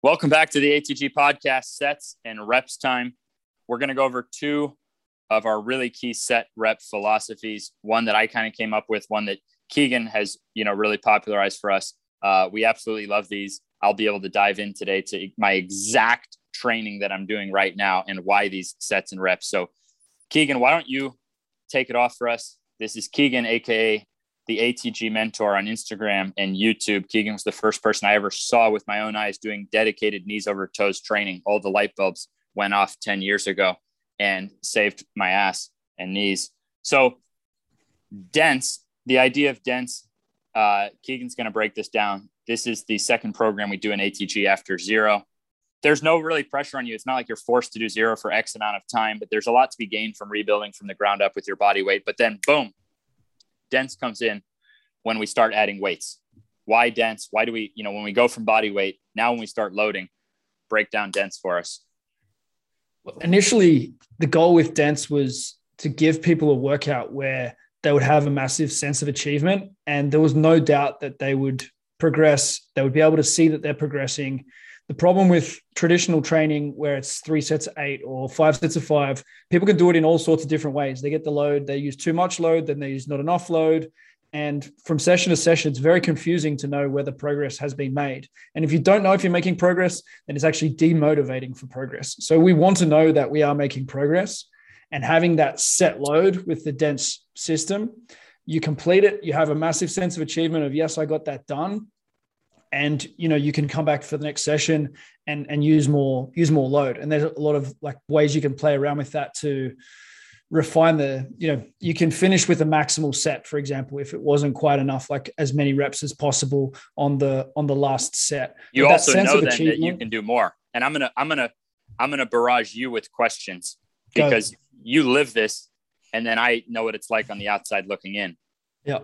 Welcome back to the ATG podcast sets and reps time. We're going to go over two of our really key set rep philosophies. One that I kind of came up with, one that Keegan has, you know, really popularized for us. Uh, we absolutely love these. I'll be able to dive in today to my exact training that I'm doing right now and why these sets and reps. So, Keegan, why don't you take it off for us? This is Keegan, aka the ATG mentor on Instagram and YouTube. Keegan was the first person I ever saw with my own eyes doing dedicated knees over toes training. All the light bulbs went off 10 years ago and saved my ass and knees. So, dense, the idea of dense, uh, Keegan's going to break this down. This is the second program we do in ATG after zero. There's no really pressure on you. It's not like you're forced to do zero for X amount of time, but there's a lot to be gained from rebuilding from the ground up with your body weight. But then, boom, dense comes in when we start adding weights. Why dense? Why do we, you know, when we go from body weight, now when we start loading, break down dense for us. Initially, the goal with dense was to give people a workout where they would have a massive sense of achievement. And there was no doubt that they would progress. They would be able to see that they're progressing. The problem with traditional training, where it's three sets of eight or five sets of five, people can do it in all sorts of different ways. They get the load, they use too much load, then they use not enough load. And from session to session, it's very confusing to know whether progress has been made. And if you don't know if you're making progress, then it's actually demotivating for progress. So we want to know that we are making progress and having that set load with the dense system. You complete it, you have a massive sense of achievement of, yes, I got that done and you know you can come back for the next session and and use more use more load. And there's a lot of like ways you can play around with that to refine the you know you can finish with a maximal set for example if it wasn't quite enough like as many reps as possible on the on the last set. You but also know then that you can do more. And i'm gonna i'm gonna i'm gonna barrage you with questions because you live this and then i know what it's like on the outside looking in. Yeah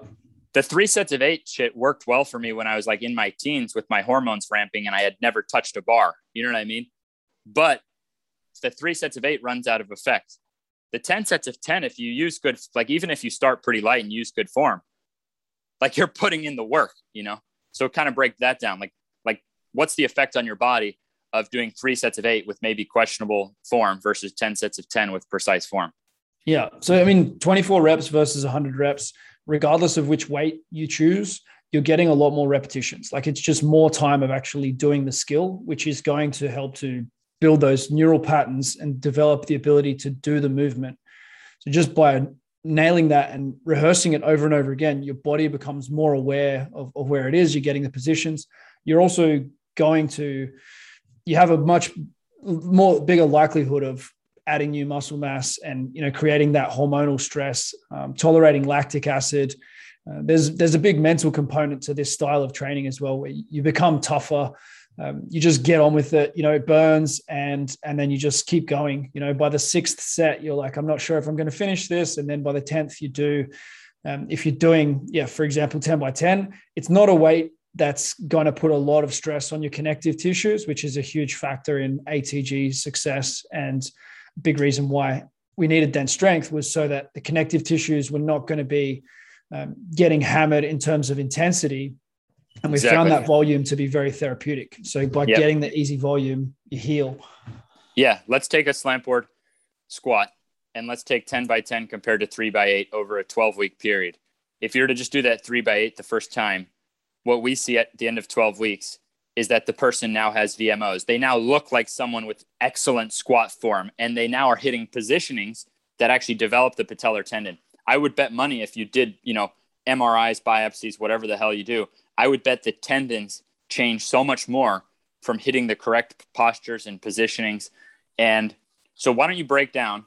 the three sets of eight shit worked well for me when I was like in my teens with my hormones ramping and I had never touched a bar. You know what I mean? But the three sets of eight runs out of effect. The 10 sets of 10, if you use good, like even if you start pretty light and use good form, like you're putting in the work, you know? So kind of break that down. Like, like what's the effect on your body of doing three sets of eight with maybe questionable form versus 10 sets of 10 with precise form? Yeah. So, I mean, 24 reps versus 100 reps regardless of which weight you choose, you're getting a lot more repetitions. Like it's just more time of actually doing the skill, which is going to help to build those neural patterns and develop the ability to do the movement. So just by nailing that and rehearsing it over and over again, your body becomes more aware of, of where it is. You're getting the positions. You're also going to, you have a much more bigger likelihood of adding new muscle mass and you know creating that hormonal stress, um, tolerating lactic acid. Uh, there's there's a big mental component to this style of training as well, where you become tougher. Um, you just get on with it. You know, it burns, and and then you just keep going. You know, by the sixth set, you're like, I'm not sure if I'm going to finish this, and then by the tenth, you do. Um, if you're doing, yeah, for example, 10 by 10, it's not a weight that's going to put a lot of stress on your connective tissues, which is a huge factor in ATG success and big reason why we needed dense strength was so that the connective tissues were not going to be um, getting hammered in terms of intensity. And we exactly. found that volume to be very therapeutic. So by yep. getting the easy volume, you heal. Yeah. Let's take a slant board squat and let's take 10 by 10 compared to three by eight over a 12 week period. If you were to just do that three by eight the first time, what we see at the end of 12 weeks is that the person now has VMOs. They now look like someone with excellent squat form, and they now are hitting positionings that actually develop the patellar tendon. I would bet money if you did, you know, MRIs, biopsies, whatever the hell you do, I would bet the tendons change so much more from hitting the correct postures and positionings. And so, why don't you break down?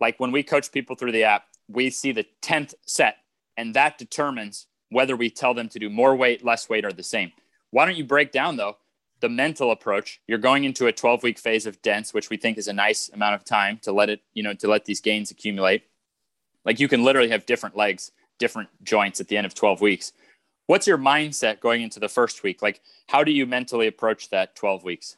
Like when we coach people through the app, we see the 10th set, and that determines whether we tell them to do more weight, less weight, or the same. Why don't you break down though the mental approach? You're going into a 12 week phase of dense, which we think is a nice amount of time to let it, you know, to let these gains accumulate. Like you can literally have different legs, different joints at the end of 12 weeks. What's your mindset going into the first week? Like, how do you mentally approach that 12 weeks?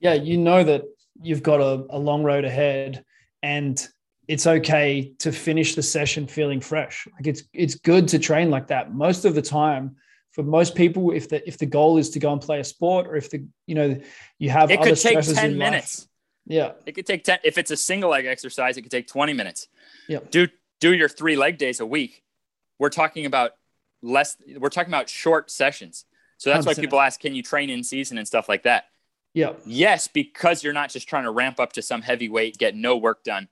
Yeah, you know that you've got a, a long road ahead and it's okay to finish the session feeling fresh. Like it's it's good to train like that. Most of the time, for most people, if the if the goal is to go and play a sport, or if the you know you have it could take ten minutes. Life, yeah, it could take ten. If it's a single leg exercise, it could take twenty minutes. Yeah, do do your three leg days a week. We're talking about less. We're talking about short sessions. So that's 100%. why people ask, can you train in season and stuff like that? Yeah. Yes, because you're not just trying to ramp up to some heavy weight, get no work done.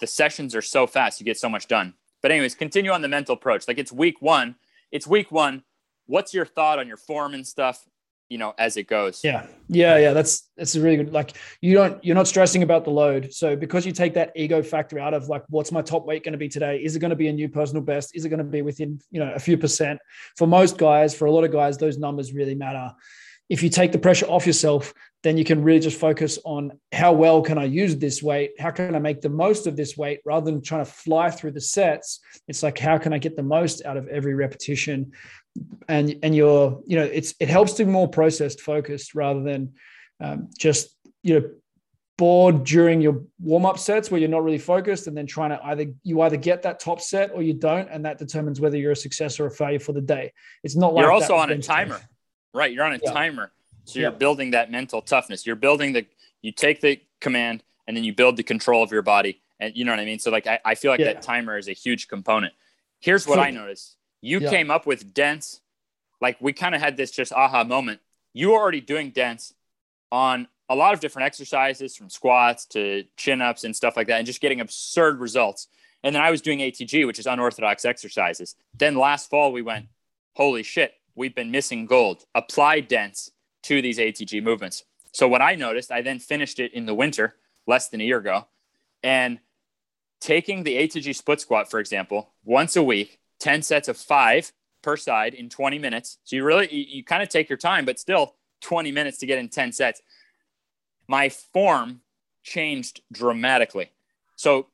The sessions are so fast, you get so much done. But anyways, continue on the mental approach. Like it's week one. It's week one. What's your thought on your form and stuff? you know as it goes? Yeah. Yeah yeah that's that's a really good like you don't you're not stressing about the load. So because you take that ego factor out of like what's my top weight going to be today? Is it going to be a new personal best? Is it going to be within you know a few percent? For most guys for a lot of guys those numbers really matter if you take the pressure off yourself then you can really just focus on how well can i use this weight? How can i make the most of this weight? Rather than trying to fly through the sets it's like how can i get the most out of every repetition? And and you're you know it's it helps to be more processed focused rather than um, just you know bored during your warm-up sets where you're not really focused and then trying to either you either get that top set or you don't and that determines whether you're a success or a failure for the day. It's not like you're also on a timer right you're on a yeah. timer so you're yeah. building that mental toughness you're building the you take the command and then you build the control of your body and you know what i mean so like i, I feel like yeah. that timer is a huge component here's what i noticed you came up with dense, like we kind of had this just aha moment. You were already doing dense on a lot of different exercises from squats to chin ups and stuff like that, and just getting absurd results. And then I was doing ATG, which is unorthodox exercises. Then last fall, we went, holy shit, we've been missing gold. Apply dense to these ATG movements. So what I noticed, I then finished it in the winter, less than a year ago, and taking the ATG split squat, for example, once a week, 10 sets of five per side in 20 minutes. So you really, you, you kind of take your time, but still 20 minutes to get in 10 sets. My form changed dramatically. So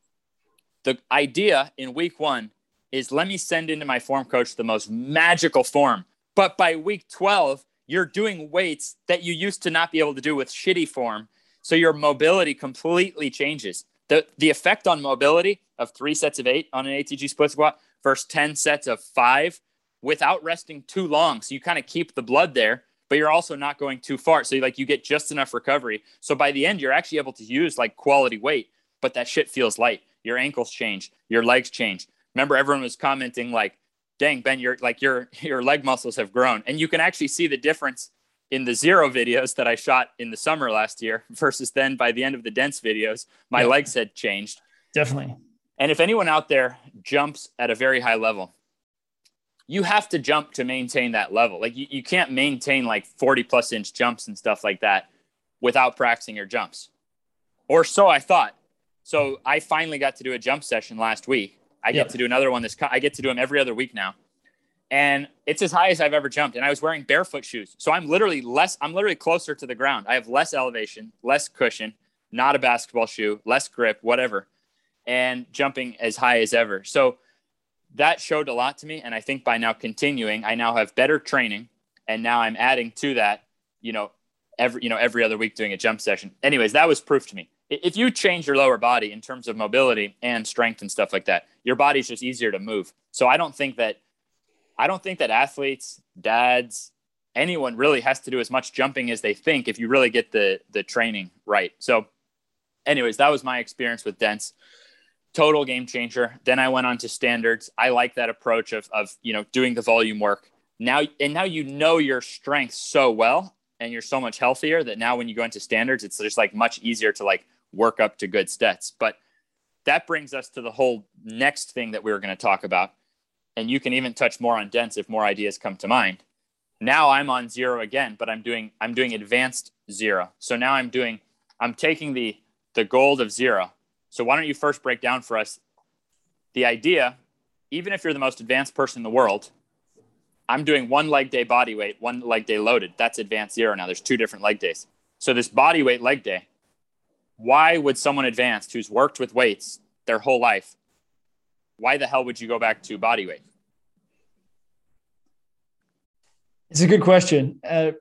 the idea in week one is let me send into my form coach the most magical form. But by week 12, you're doing weights that you used to not be able to do with shitty form. So your mobility completely changes. The, the effect on mobility of three sets of eight on an ATG split squat versus 10 sets of five without resting too long. So you kind of keep the blood there, but you're also not going too far. So like you get just enough recovery. So by the end, you're actually able to use like quality weight, but that shit feels light. Your ankles change, your legs change. Remember, everyone was commenting like, dang, Ben, your like your your leg muscles have grown. And you can actually see the difference in the zero videos that I shot in the summer last year versus then by the end of the dense videos, my yeah. legs had changed. Definitely. And if anyone out there jumps at a very high level, you have to jump to maintain that level. Like you, you can't maintain like 40 plus inch jumps and stuff like that without practicing your jumps. Or so I thought. So I finally got to do a jump session last week. I get to do another one this I get to do them every other week now. And it's as high as I've ever jumped. And I was wearing barefoot shoes. So I'm literally less, I'm literally closer to the ground. I have less elevation, less cushion, not a basketball shoe, less grip, whatever and jumping as high as ever. So that showed a lot to me. And I think by now continuing, I now have better training. And now I'm adding to that, you know, every, you know, every other week doing a jump session. Anyways, that was proof to me. If you change your lower body in terms of mobility and strength and stuff like that, your body's just easier to move. So I don't think that, I don't think that athletes, dads, anyone really has to do as much jumping as they think if you really get the the training right. So anyways, that was my experience with dense total game changer. Then I went on to standards. I like that approach of, of, you know, doing the volume work now. And now, you know, your strengths so well and you're so much healthier that now when you go into standards, it's just like much easier to like work up to good stats. But that brings us to the whole next thing that we were going to talk about. And you can even touch more on dense if more ideas come to mind. Now I'm on zero again, but I'm doing, I'm doing advanced zero. So now I'm doing, I'm taking the, the gold of zero so why don't you first break down for us the idea, even if you're the most advanced person in the world, I'm doing one leg day body weight, one leg day loaded. That's advanced zero now. There's two different leg days. So this body weight leg day, why would someone advanced who's worked with weights their whole life, why the hell would you go back to body weight? It's a good question. Uh,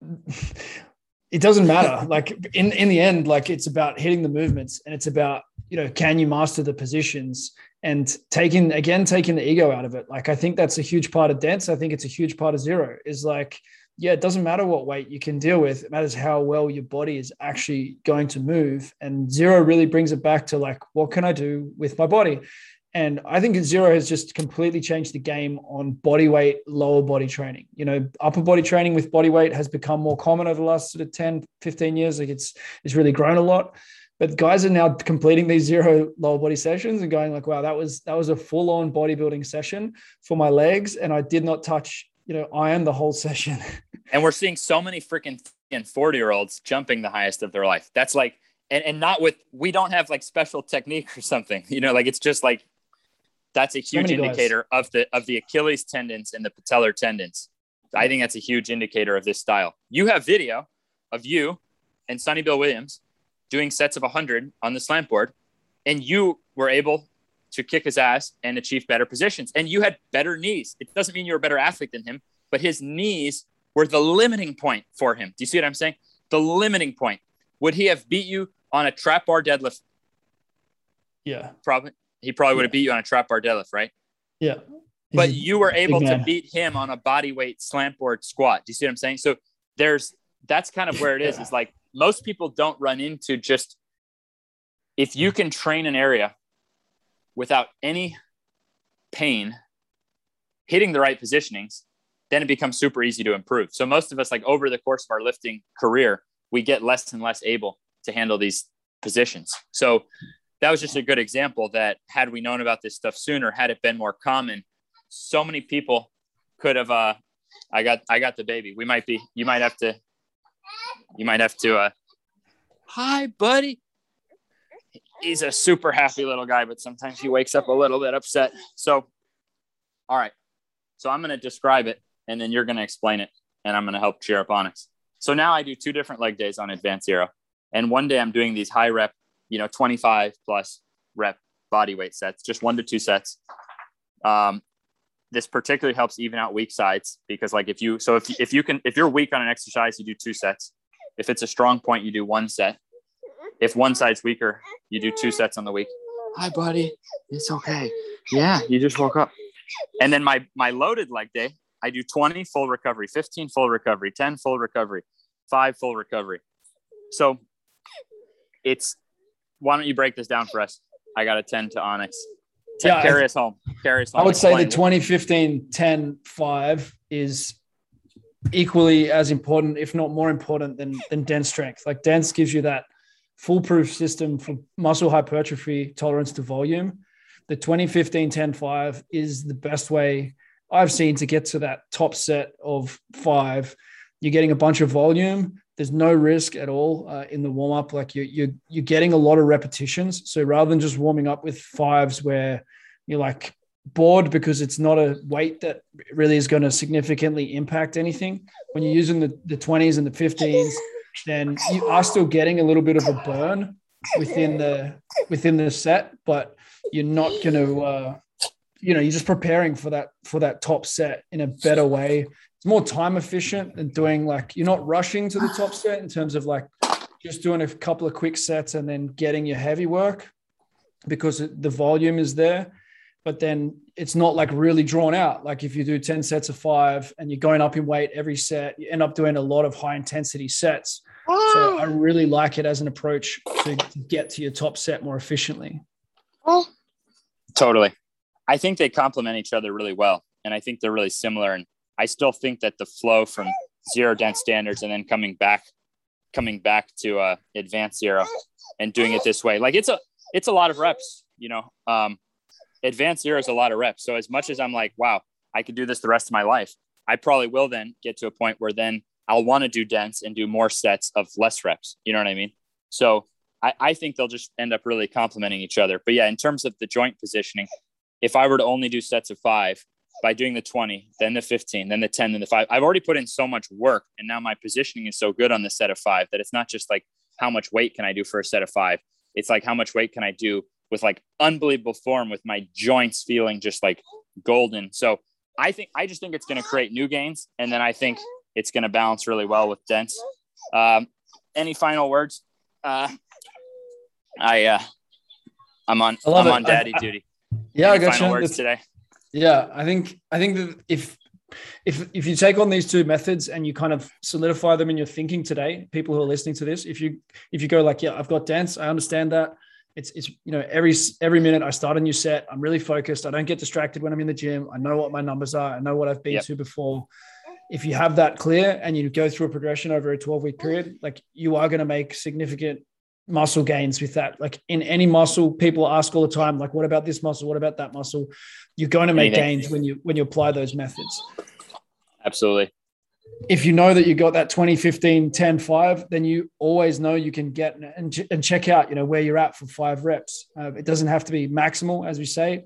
it doesn't matter. like in in the end, like it's about hitting the movements and it's about you know can you master the positions and taking again taking the ego out of it like i think that's a huge part of dense i think it's a huge part of zero is like yeah it doesn't matter what weight you can deal with it matters how well your body is actually going to move and zero really brings it back to like what can i do with my body and I think zero has just completely changed the game on body weight, lower body training. You know, upper body training with body weight has become more common over the last sort of 10, 15 years. Like it's it's really grown a lot. But guys are now completing these zero lower body sessions and going like, wow, that was that was a full on bodybuilding session for my legs, and I did not touch you know iron the whole session. and we're seeing so many freaking and 40 year olds jumping the highest of their life. That's like, and, and not with, we don't have like special technique or something, you know, like it's just like, that's a huge so indicator guys. of the, of the Achilles tendons and the patellar tendons. I think that's a huge indicator of this style. You have video of you and Sonny Bill Williams doing sets of 100 on the slant board, and you were able to kick his ass and achieve better positions. And you had better knees. It doesn't mean you're a better athlete than him, but his knees were the limiting point for him. Do you see what I'm saying? The limiting point. Would he have beat you on a trap bar deadlift? Yeah. Probably. He probably would have beat you on a trap bar deadlift, right? Yeah. But you were able to beat him on a body weight slant board squat. Do you see what I'm saying? So there's that's kind of where it is. It's like most people don't run into just if you can train an area without any pain hitting the right positionings then it becomes super easy to improve. So most of us like over the course of our lifting career we get less and less able to handle these positions. So that was just a good example that had we known about this stuff sooner had it been more common so many people could have uh i got i got the baby. We might be you might have to you might have to uh hi buddy he's a super happy little guy but sometimes he wakes up a little bit upset. So all right. So i'm going to describe it and then you're going to explain it and i'm going to help cheer up onyx so now i do two different leg days on advanced zero and one day i'm doing these high rep you know 25 plus rep body weight sets just one to two sets. Um, this particularly helps even out weak sides because like if you so if, if you can if you're weak on an exercise you do two sets. If it's a strong point you do one set if one side's weaker you do two mm. sets on the week. Hi buddy. It's okay. Yeah you just woke up. And then my my loaded leg day i do 20 full recovery 15 full recovery 10 full recovery 5 full recovery. So it's why don't you break this down for us? I got a 10 to onyx. Yeah, carry I, us home. Carry us home. I would say the 2015 10 5 is equally as important, if not more important than, than dense strength. Like dense gives you that foolproof system for muscle hypertrophy, tolerance to volume. The 2015 10 5 is the best way I've seen to get to that top set of five. You're getting a bunch of volume. There's no risk at all uh, in the warm up. Like you're, you're, you're getting a lot of repetitions. So rather than just warming up with fives where you're like bored because it's not a weight that really is going to significantly impact anything, when you're using the, the 20s and the 15s, then you are still getting a little bit of a burn within the within the set, but you're not going to uh, you know you're just preparing for that for that top set in a better way. It's more time efficient than doing like you're not rushing to the top set in terms of like just doing a couple of quick sets and then getting your heavy work because the volume is there but then it's not like really drawn out. Like if you do 10 sets of five and you're going up in weight every set you end up doing a lot of high intensity sets. So i really like it as an approach to, to get to your top set more efficiently. Totally. I think they complement each other really well and i think they're really similar and I still think that the flow from zero dense standards and then coming back, coming back to uh, advanced zero and doing it this way, like it's a it's a lot of reps. You know, um, advanced zero is a lot of reps. So as much as I'm like, wow, I could do this the rest of my life, I probably will then get to a point where then I'll want to do dense and do more sets of less reps. You know what I mean? So I, I think they'll just end up really complementing each other. But yeah, in terms of the joint positioning, if I were to only do sets of five, by doing the 20, then the 15, then the 10, then the five. I've already put in so much work. And now my positioning is so good on the set of five that it's not just like how much weight can I do for a set of five? It's like how much weight can I do with like unbelievable form with my joints feeling just like golden. So I think I just think it's going to create new gains. And then I think it's going to balance really well with dense. Um, any final words? Uh, I, uh, I'm on, I'm on daddy I, duty. Yeah, Any I got final you. words today. Yeah, I think I think that if if if you take on these two methods and you kind of solidify them in your thinking today, people who are listening to this, if you if you go like, yeah, I've got dense, I understand that. It's it's you know every every minute I start a new set, I'm really focused. I don't get distracted when I'm in the gym. I know what my numbers are. I know what I've been Yep. to before. If you have that clear and you go through a progression over a 12 week period, like you are going to make significant muscle gains with that. Like in any muscle, people ask all the time, like, what about this muscle? What about that muscle? You're going to make Anything. gains when you when you apply those methods. Absolutely. If you know that you got that 20, 15, 10, 5, then you always know you can get and, and check out, you know, where you're at for five reps. Uh, it doesn't have to be maximal, as we say.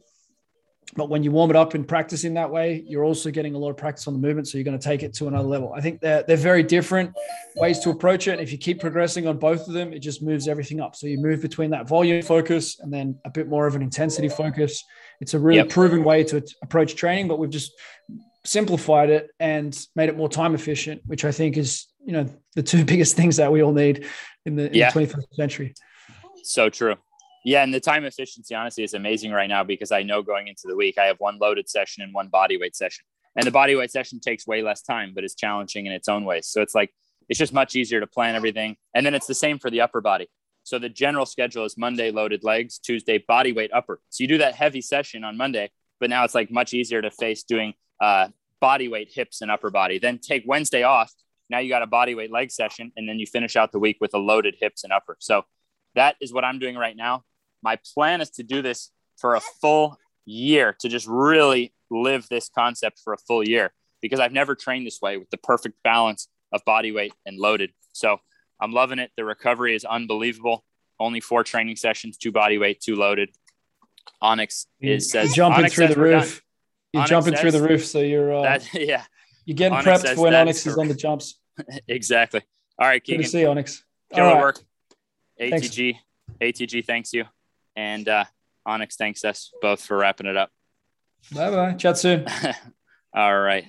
But when you warm it up and practice in that way, you're also getting a lot of practice on the movement. So you're going to take it to another level. I think they're, they're very different ways to approach it. And if you keep progressing on both of them, it just moves everything up. So you move between that volume focus and then a bit more of an intensity focus. It's a really Yep. proven way to approach training, but we've just simplified it and made it more time efficient, which I think is, you know, the two biggest things that we all need in the, in Yeah. the 21st century. So true. Yeah, and the time efficiency honestly is amazing right now because I know going into the week I have one loaded session and one body weight session. And the body weight session takes way less time, but is challenging in its own way. So it's like it's just much easier to plan everything. And then it's the same for the upper body. So the general schedule is Monday loaded legs, Tuesday body weight upper. So you do that heavy session on Monday, but now it's like much easier to face doing uh, body weight hips and upper body. Then take Wednesday off. Now you got a body weight leg session, and then you finish out the week with a loaded hips and upper. So that is what I'm doing right now. My plan is to do this for a full year to just really live this concept for a full year because I've never trained this way with the perfect balance of body weight and loaded. So I'm loving it. The recovery is unbelievable. Only four training sessions, two body weight, two loaded. Onyx is says jumping Onyx through says the roof. You're Onyx jumping through the roof. So you're, uh, That yeah, you're getting Onyx prepped when Onyx is is on the jumps. exactly. All right, Good to see you, Onyx. All right. work. Thanks. ATG. ATG thanks you. And uh, Onyx thanks us both for wrapping it up. Bye bye. Chat soon. All right.